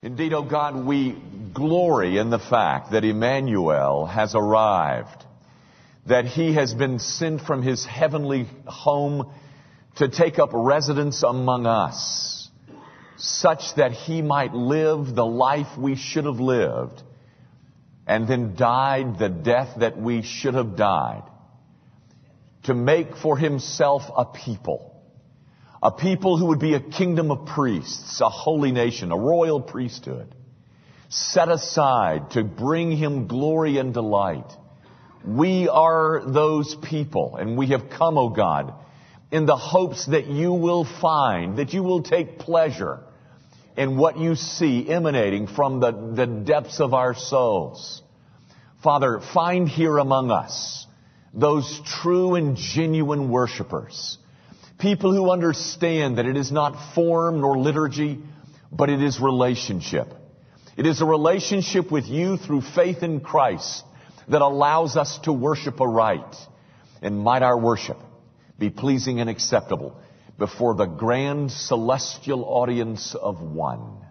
Indeed, O oh God, we glory in the fact that Emmanuel has arrived, that he has been sent from his heavenly home to take up residence among us, such that he might live the life we should have lived, and then died the death that we should have died, to make for himself a people a people who would be a kingdom of priests, a holy nation, a royal priesthood, set aside to bring him glory and delight. We are those people, and we have come, O oh God, in the hopes that you will find, that you will take pleasure in what you see emanating from the, the depths of our souls. Father, find here among us those true and genuine worshipers People who understand that it is not form nor liturgy, but it is relationship. It is a relationship with you through faith in Christ that allows us to worship aright. And might our worship be pleasing and acceptable before the grand celestial audience of one.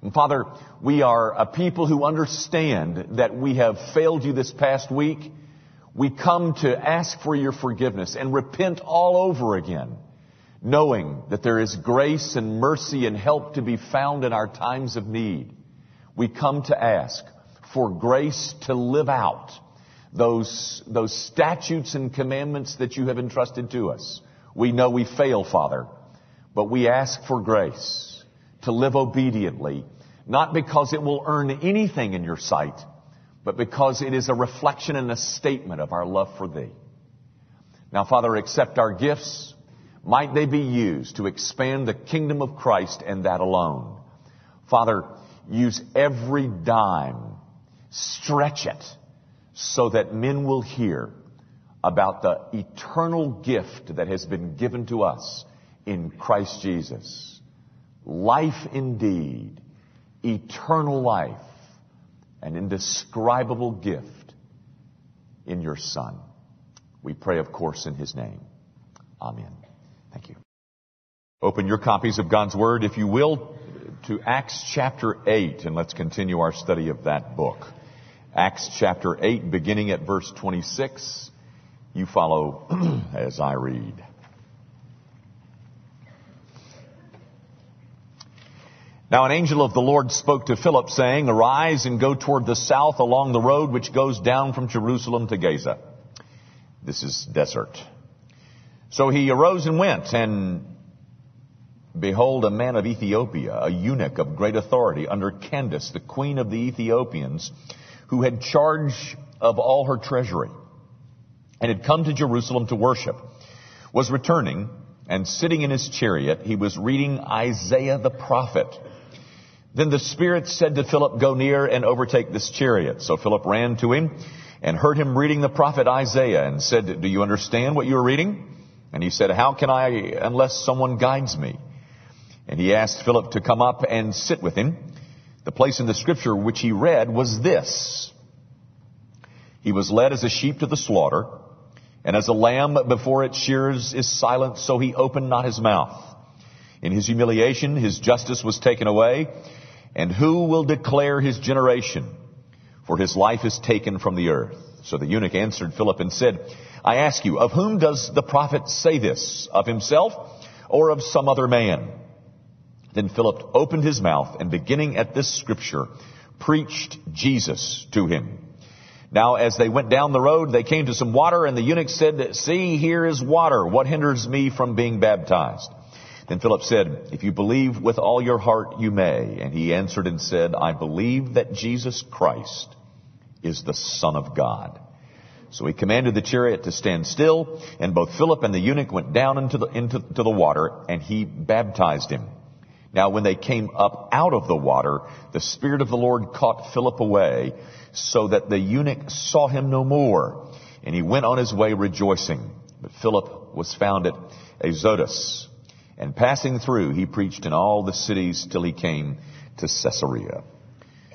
And Father, we are a people who understand that we have failed you this past week we come to ask for your forgiveness and repent all over again, knowing that there is grace and mercy and help to be found in our times of need. We come to ask for grace to live out those, those statutes and commandments that you have entrusted to us. We know we fail, Father, but we ask for grace to live obediently, not because it will earn anything in your sight, but because it is a reflection and a statement of our love for Thee. Now, Father, accept our gifts. Might they be used to expand the kingdom of Christ and that alone. Father, use every dime, stretch it, so that men will hear about the eternal gift that has been given to us in Christ Jesus. Life indeed, eternal life an indescribable gift in your Son. We pray, of course, in His name. Amen. Thank you. Open your copies of God's Word, if you will, to Acts chapter 8, and let's continue our study of that book. Acts chapter 8, beginning at verse 26. You follow as I read. Now an angel of the Lord spoke to Philip saying, Arise and go toward the south along the road which goes down from Jerusalem to Gaza. This is desert. So he arose and went, and behold, a man of Ethiopia, a eunuch of great authority under Candace, the queen of the Ethiopians, who had charge of all her treasury, and had come to Jerusalem to worship, was returning, and sitting in his chariot, he was reading Isaiah the prophet. Then the Spirit said to Philip, Go near and overtake this chariot. So Philip ran to him and heard him reading the prophet Isaiah and said, Do you understand what you are reading? And he said, How can I unless someone guides me? And he asked Philip to come up and sit with him. The place in the scripture which he read was this. He was led as a sheep to the slaughter, and as a lamb before its shears is silent, so he opened not his mouth. In his humiliation, his justice was taken away. And who will declare his generation? For his life is taken from the earth. So the eunuch answered Philip and said, I ask you, of whom does the prophet say this? Of himself or of some other man? Then Philip opened his mouth and beginning at this scripture, preached Jesus to him. Now as they went down the road, they came to some water and the eunuch said, See, here is water. What hinders me from being baptized? Then Philip said, If you believe with all your heart, you may. And he answered and said, I believe that Jesus Christ is the Son of God. So he commanded the chariot to stand still, and both Philip and the eunuch went down into the, into to the water, and he baptized him. Now when they came up out of the water, the Spirit of the Lord caught Philip away, so that the eunuch saw him no more, and he went on his way rejoicing. But Philip was found at Azotus, and passing through, he preached in all the cities till he came to Caesarea.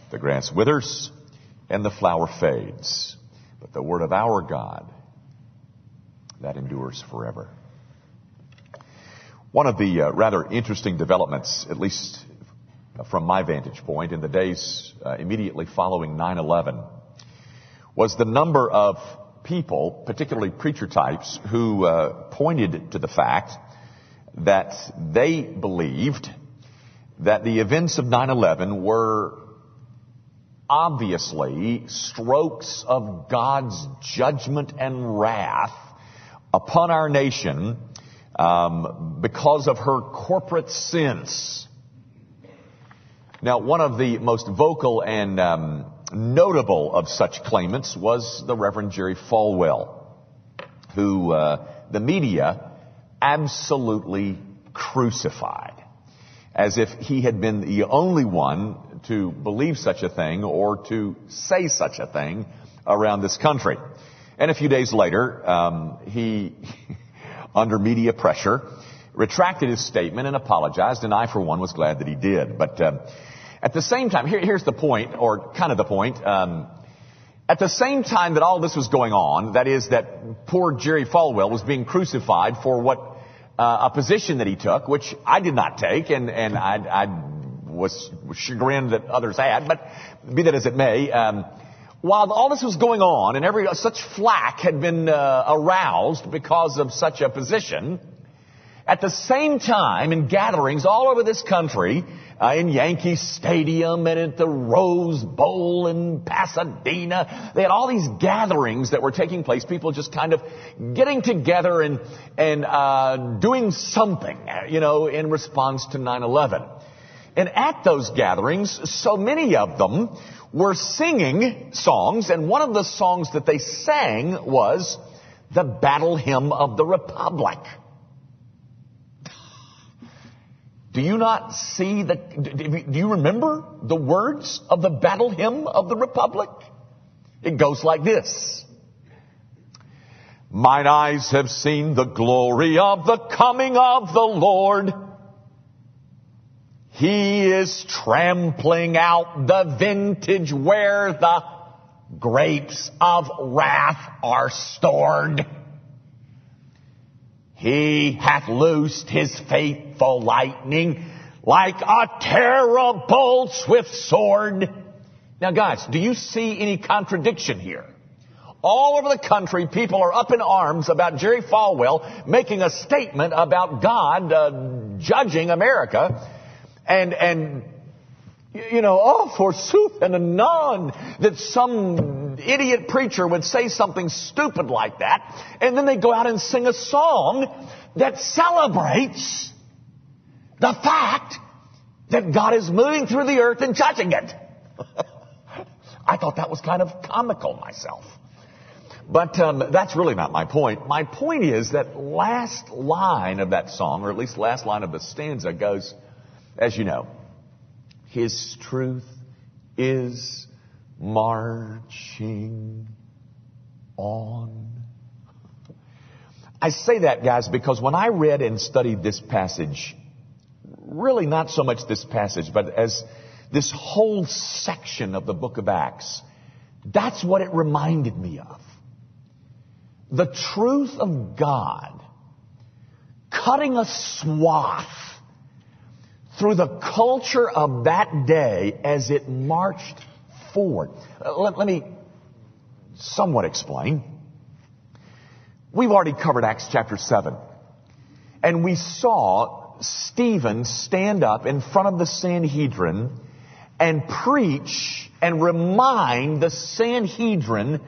The grass withers and the flower fades, but the word of our God, that endures forever. One of the uh, rather interesting developments, at least from my vantage point in the days uh, immediately following 9-11 was the number of people, particularly preacher types, who uh, pointed to the fact that they believed that the events of 9-11 were obviously strokes of God's judgment and wrath upon our nation um, because of her corporate sins. Now, one of the most vocal and um, notable of such claimants was the Reverend Jerry Falwell, who uh, the media absolutely crucified as if he had been the only one to believe such a thing or to say such a thing around this country. And a few days later, um, he, under media pressure, retracted his statement and apologized, and I, for one, was glad that he did. But uh, at the same time, here, here's the point, or kind of the point. Um, at the same time that all this was going on, that is, that poor Jerry Falwell was being crucified for what uh, a position that he took, which I did not take, and and I, I was chagrined that others had. But be that as it may, um, while all this was going on, and every such flack had been uh, aroused because of such a position, at the same time, in gatherings all over this country, uh, in Yankee Stadium and at the Rose Bowl in Pasadena. They had all these gatherings that were taking place. People just kind of getting together and and uh, doing something, you know, in response to 9/11. And at those gatherings, so many of them were singing songs, and one of the songs that they sang was the Battle Hymn of the Republic. Do you not see the, do you remember the words of the battle hymn of the Republic? It goes like this. Mine eyes have seen the glory of the coming of the Lord. He is trampling out the vintage where the grapes of wrath are stored. He hath loosed his faithful lightning like a terrible swift sword. Now guys, do you see any contradiction here? All over the country, people are up in arms about Jerry Falwell making a statement about God uh, judging America, and and you know, oh, forsooth and anon, that some idiot preacher would say something stupid like that, and then they go out and sing a song that celebrates the fact that God is moving through the earth and judging it. I thought that was kind of comical myself. But um, that's really not my point. My point is that last line of that song, or at least last line of the stanza, goes, as you know, his truth is marching on. I say that, guys, because when I read and studied this passage, really not so much this passage, but as this whole section of the book of Acts, that's what it reminded me of. The truth of God cutting a swath through the culture of that day as it marched forward. Uh, let, let me somewhat explain. We've already covered Acts chapter 7. And we saw Stephen stand up in front of the Sanhedrin and preach and remind the Sanhedrin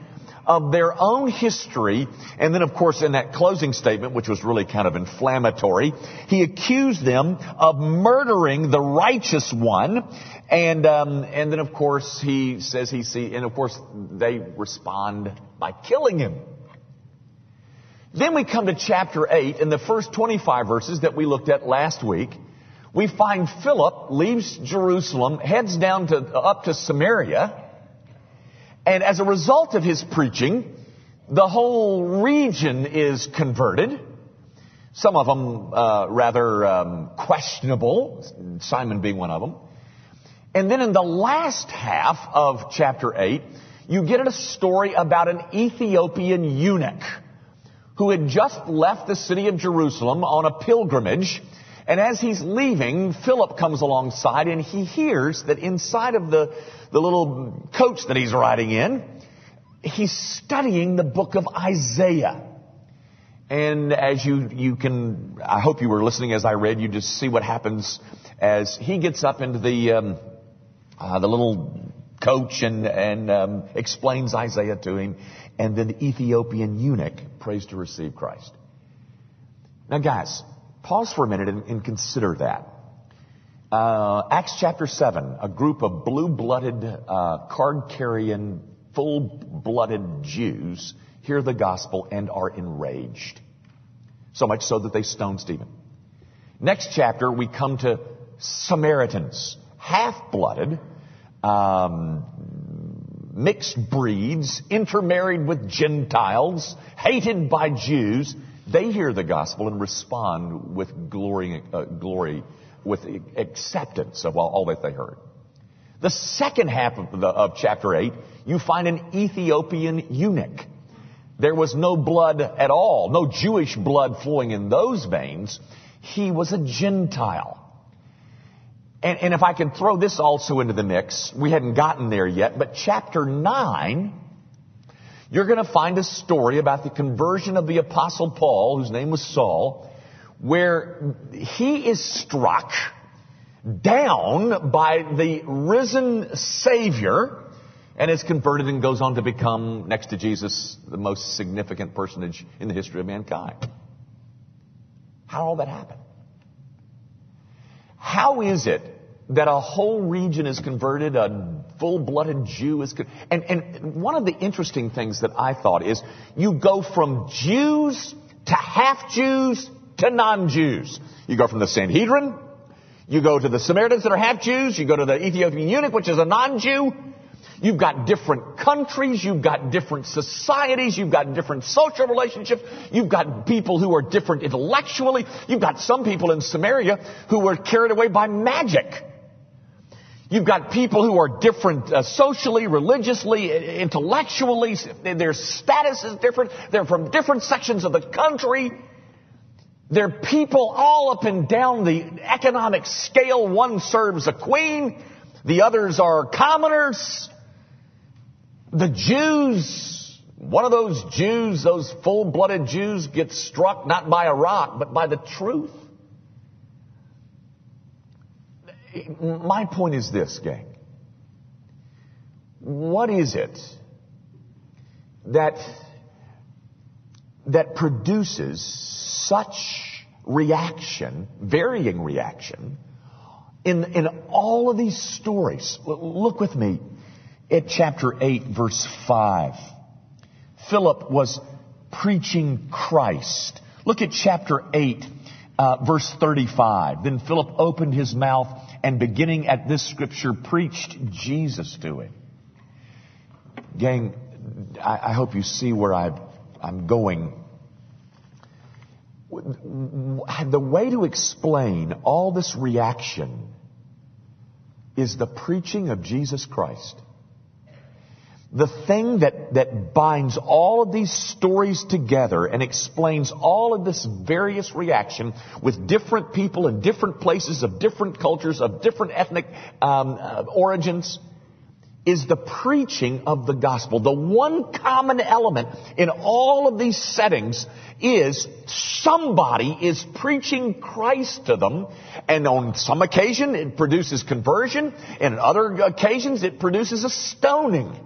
of their own history. And then, of course, in that closing statement, which was really kind of inflammatory, he accused them of murdering the righteous one. And, um, and then, of course, he says he see, and of course, they respond by killing him. Then we come to chapter 8 in the first 25 verses that we looked at last week. We find Philip leaves Jerusalem, heads down to, up to Samaria, and as a result of his preaching, the whole region is converted. Some of them uh, rather um, questionable, Simon being one of them. And then in the last half of chapter 8, you get a story about an Ethiopian eunuch who had just left the city of Jerusalem on a pilgrimage And as he's leaving, Philip comes alongside and he hears that inside of the, the little coach that he's riding in, he's studying the book of Isaiah. And as you, you can, I hope you were listening as I read, you just see what happens as he gets up into the, um, uh, the little coach and, and um, explains Isaiah to him. And then the Ethiopian eunuch prays to receive Christ. Now guys, pause for a minute and, and consider that. Uh, Acts chapter 7, a group of blue-blooded, uh, card-carrying, full-blooded Jews hear the gospel and are enraged. So much so that they stone Stephen. Next chapter, we come to Samaritans, half-blooded, um, mixed breeds, intermarried with Gentiles, hated by Jews, they hear the gospel and respond with glory, uh, glory with acceptance of all, all, that they heard. The second half of, the, of chapter 8, you find an Ethiopian eunuch. There was no blood at all, no Jewish blood flowing in those veins. He was a Gentile. And, and if I can throw this also into the mix, we hadn't gotten there yet, but chapter 9, you're going to find a story about the conversion of the apostle Paul, whose name was Saul, where he is struck down by the risen Savior and is converted and goes on to become, next to Jesus, the most significant personage in the history of mankind. How all that happen? How is it that a whole region is converted, a full-blooded Jew is con- and, and one of the interesting things that I thought is you go from Jews to half Jews to non-Jews. You go from the Sanhedrin, you go to the Samaritans that are half Jews, you go to the Ethiopian eunuch, which is a non-Jew, You've got different countries, you've got different societies, you've got different social relationships, you've got people who are different intellectually, you've got some people in Samaria who were carried away by magic. You've got people who are different uh, socially, religiously, intellectually, their status is different, they're from different sections of the country. They're people all up and down the economic scale. One serves a queen, the others are commoners the Jews, one of those Jews, those full-blooded Jews gets struck not by a rock, but by the truth. My point is this, gang. What is it that, that produces such reaction, varying reaction, in, in all of these stories? Look with me at chapter 8 verse 5. Philip was preaching Christ. Look at chapter 8 uh, verse 35. Then Philip opened his mouth and beginning at this scripture preached Jesus to him. Gang, I, I hope you see where i I'm going. The way to explain all this reaction is the preaching of Jesus Christ the thing that, that binds all of these stories together and explains all of this various reaction with different people in different places of different cultures, of different ethnic um, uh, origins, is the preaching of the gospel. The one common element in all of these settings is somebody is preaching Christ to them, and on some occasion it produces conversion, and on other occasions it produces a stoning.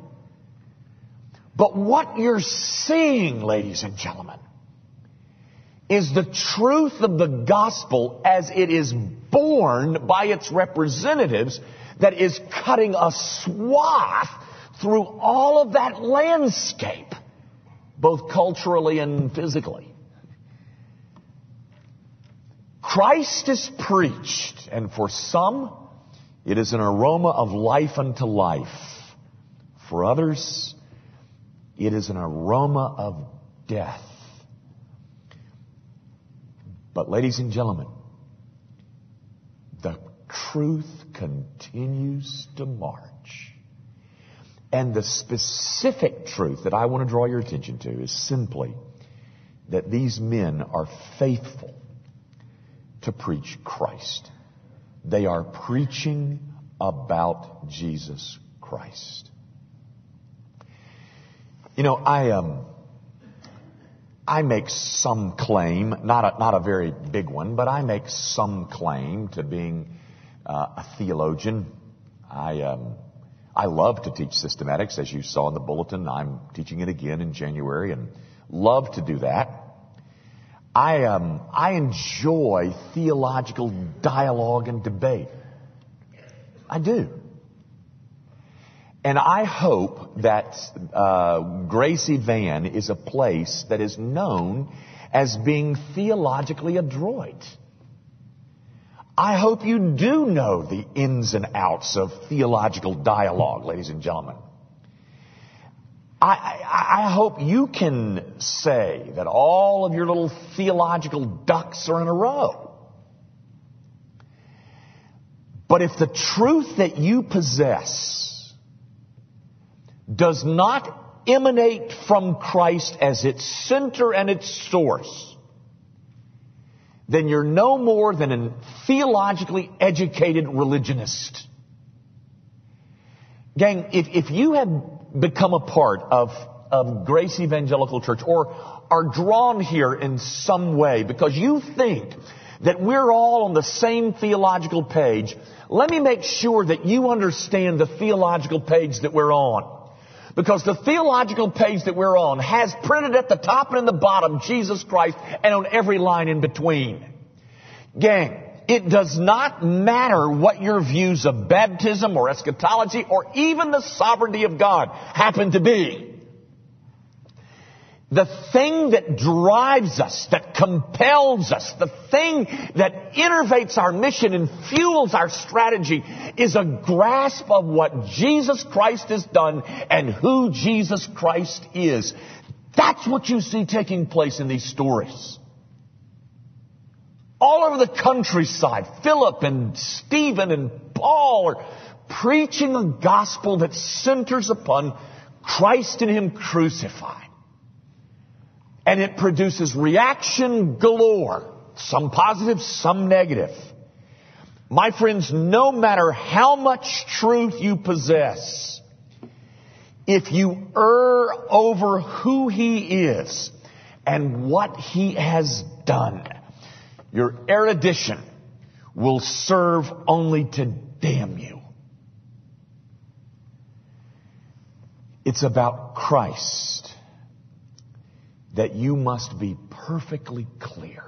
But what you're seeing, ladies and gentlemen, is the truth of the gospel as it is borne by its representatives that is cutting a swath through all of that landscape, both culturally and physically. Christ is preached, and for some, it is an aroma of life unto life. For others, it is an aroma of death. But ladies and gentlemen, the truth continues to march. And the specific truth that I want to draw your attention to is simply that these men are faithful to preach Christ. They are preaching about Jesus Christ. You know, I um, I make some claim, not a, not a very big one, but I make some claim to being uh, a theologian. I um, I love to teach systematics, as you saw in the bulletin. I'm teaching it again in January, and love to do that. I um, I enjoy theological dialogue and debate. I do. And I hope that uh, Gracie Van is a place that is known as being theologically adroit. I hope you do know the ins and outs of theological dialogue, ladies and gentlemen. I, I, I, hope you can say that all of your little theological ducks are in a row. But if the truth that you possess does not emanate from Christ as its center and its source, then you're no more than a theologically educated religionist. Gang, if, if you have become a part of, of Grace Evangelical Church or are drawn here in some way because you think that we're all on the same theological page, let me make sure that you understand the theological page that we're on. Because the theological page that we're on has printed at the top and in the bottom Jesus Christ and on every line in between. Gang, it does not matter what your views of baptism or eschatology or even the sovereignty of God happen to be. The thing that drives us, that compels us, the thing that innervates our mission and fuels our strategy is a grasp of what Jesus Christ has done and who Jesus Christ is. That's what you see taking place in these stories. All over the countryside, Philip and Stephen and Paul are preaching a gospel that centers upon Christ and Him crucified and it produces reaction galore. Some positive, some negative. My friends, no matter how much truth you possess, if you err over who He is and what He has done, your erudition will serve only to damn you. It's about Christ that you must be perfectly clear.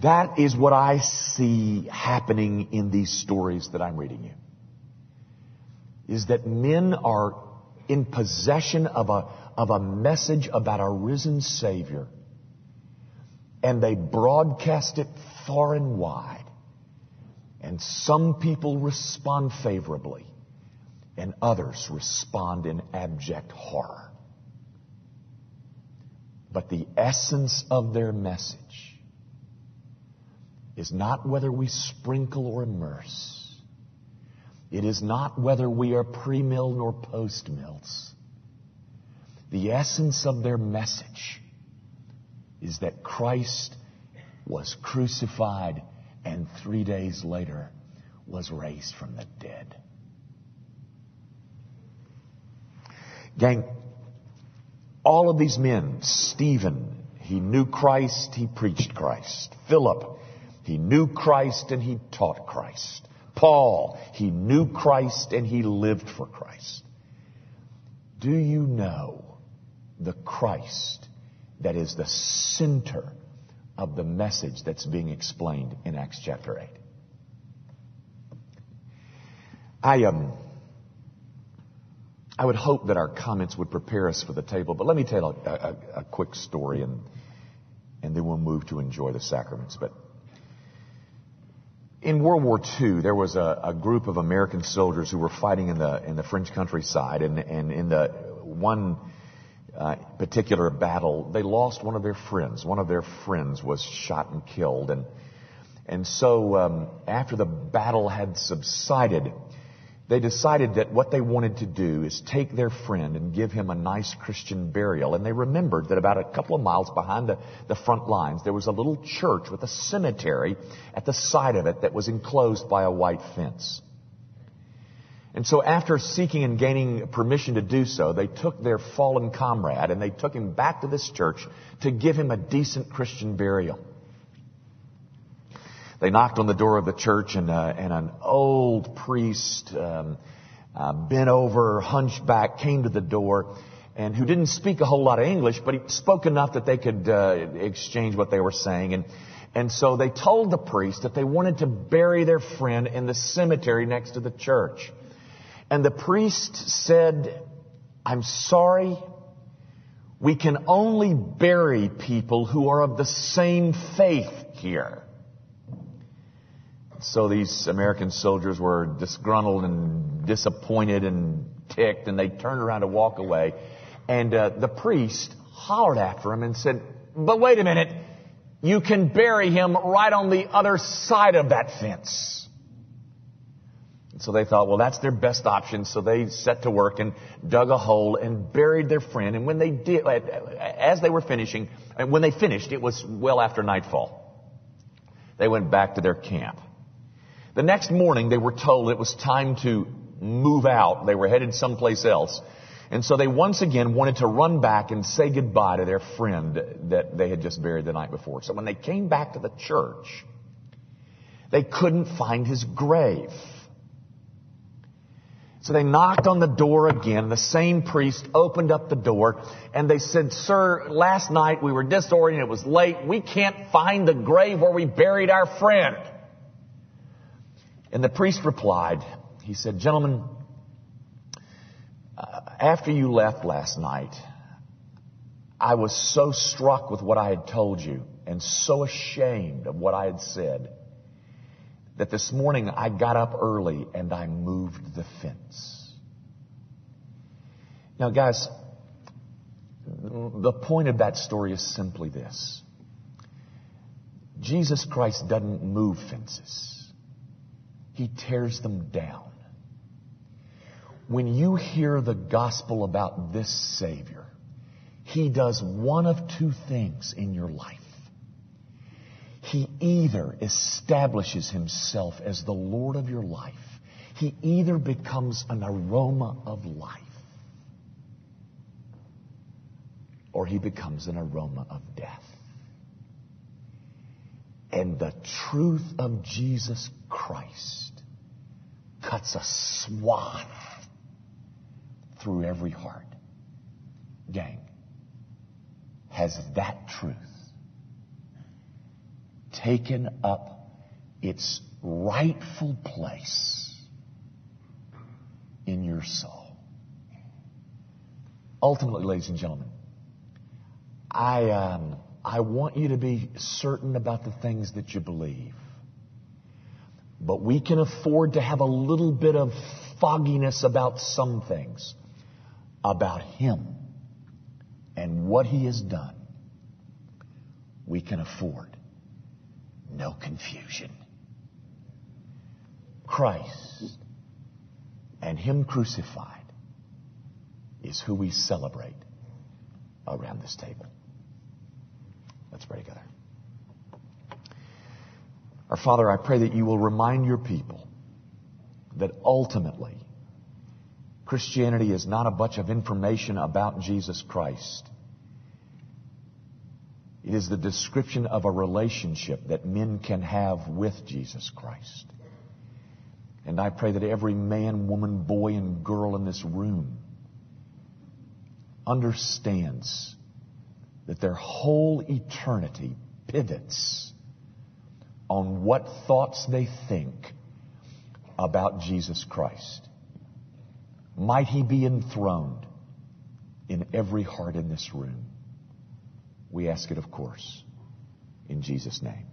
That is what I see happening in these stories that I'm reading you. Is that men are in possession of a, of a message about a risen Savior and they broadcast it far and wide. And some people respond favorably and others respond in abject horror. But the essence of their message is not whether we sprinkle or immerse. It is not whether we are pre-mill nor post-mills. The essence of their message is that Christ was crucified and three days later was raised from the dead. Gang, all of these men, Stephen, he knew Christ, he preached Christ. Philip, he knew Christ and he taught Christ. Paul, he knew Christ and he lived for Christ. Do you know the Christ that is the center of the message that's being explained in Acts chapter 8? I am. Um, I would hope that our comments would prepare us for the table, but let me tell a, a, a quick story and, and then we'll move to enjoy the sacraments. But in World War II, there was a, a, group of American soldiers who were fighting in the in the French countryside, and, and in the one uh, particular battle, they lost one of their friends. One of their friends was shot and killed, and and so um, after the battle had subsided, they decided that what they wanted to do is take their friend and give him a nice Christian burial. And they remembered that about a couple of miles behind the, the front lines, there was a little church with a cemetery at the side of it that was enclosed by a white fence. And so after seeking and gaining permission to do so, they took their fallen comrade and they took him back to this church to give him a decent Christian burial. They knocked on the door of the church and, uh, and an old priest, um, uh, bent over, hunchback, came to the door and who didn't speak a whole lot of English, but he spoke enough that they could uh, exchange what they were saying. And, and so they told the priest that they wanted to bury their friend in the cemetery next to the church. And the priest said, I'm sorry, we can only bury people who are of the same faith here. So these American soldiers were disgruntled and disappointed and ticked, and they turned around to walk away. And uh, the priest hollered after him and said, But wait a minute, you can bury him right on the other side of that fence. So they thought, well, that's their best option. So they set to work and dug a hole and buried their friend. And when they did, as they were finishing, and when they finished, it was well after nightfall. They went back to their camp. The next morning, they were told it was time to move out. They were headed someplace else. And so they once again wanted to run back and say goodbye to their friend that they had just buried the night before. So when they came back to the church, they couldn't find his grave. So they knocked on the door again. The same priest opened up the door and they said, Sir, last night we were disoriented. It was late. We can't find the grave where we buried our friend. And the priest replied, he said, Gentlemen, uh, after you left last night, I was so struck with what I had told you and so ashamed of what I had said that this morning I got up early and I moved the fence. Now, guys, the point of that story is simply this Jesus Christ doesn't move fences. He tears them down. When you hear the gospel about this Savior, He does one of two things in your life. He either establishes Himself as the Lord of your life, He either becomes an aroma of life, or He becomes an aroma of death. And the truth of Jesus Christ cuts a swath through every heart. Gang, has that truth taken up its rightful place in your soul? Ultimately, ladies and gentlemen, I, um, I want you to be certain about the things that you believe. But we can afford to have a little bit of fogginess about some things, about Him and what He has done. We can afford no confusion. Christ and Him crucified is who we celebrate around this table. Let's pray together. Our Father, I pray that you will remind your people that ultimately Christianity is not a bunch of information about Jesus Christ. It is the description of a relationship that men can have with Jesus Christ. And I pray that every man, woman, boy, and girl in this room understands that their whole eternity pivots on what thoughts they think about Jesus Christ. Might he be enthroned in every heart in this room. We ask it, of course, in Jesus' name.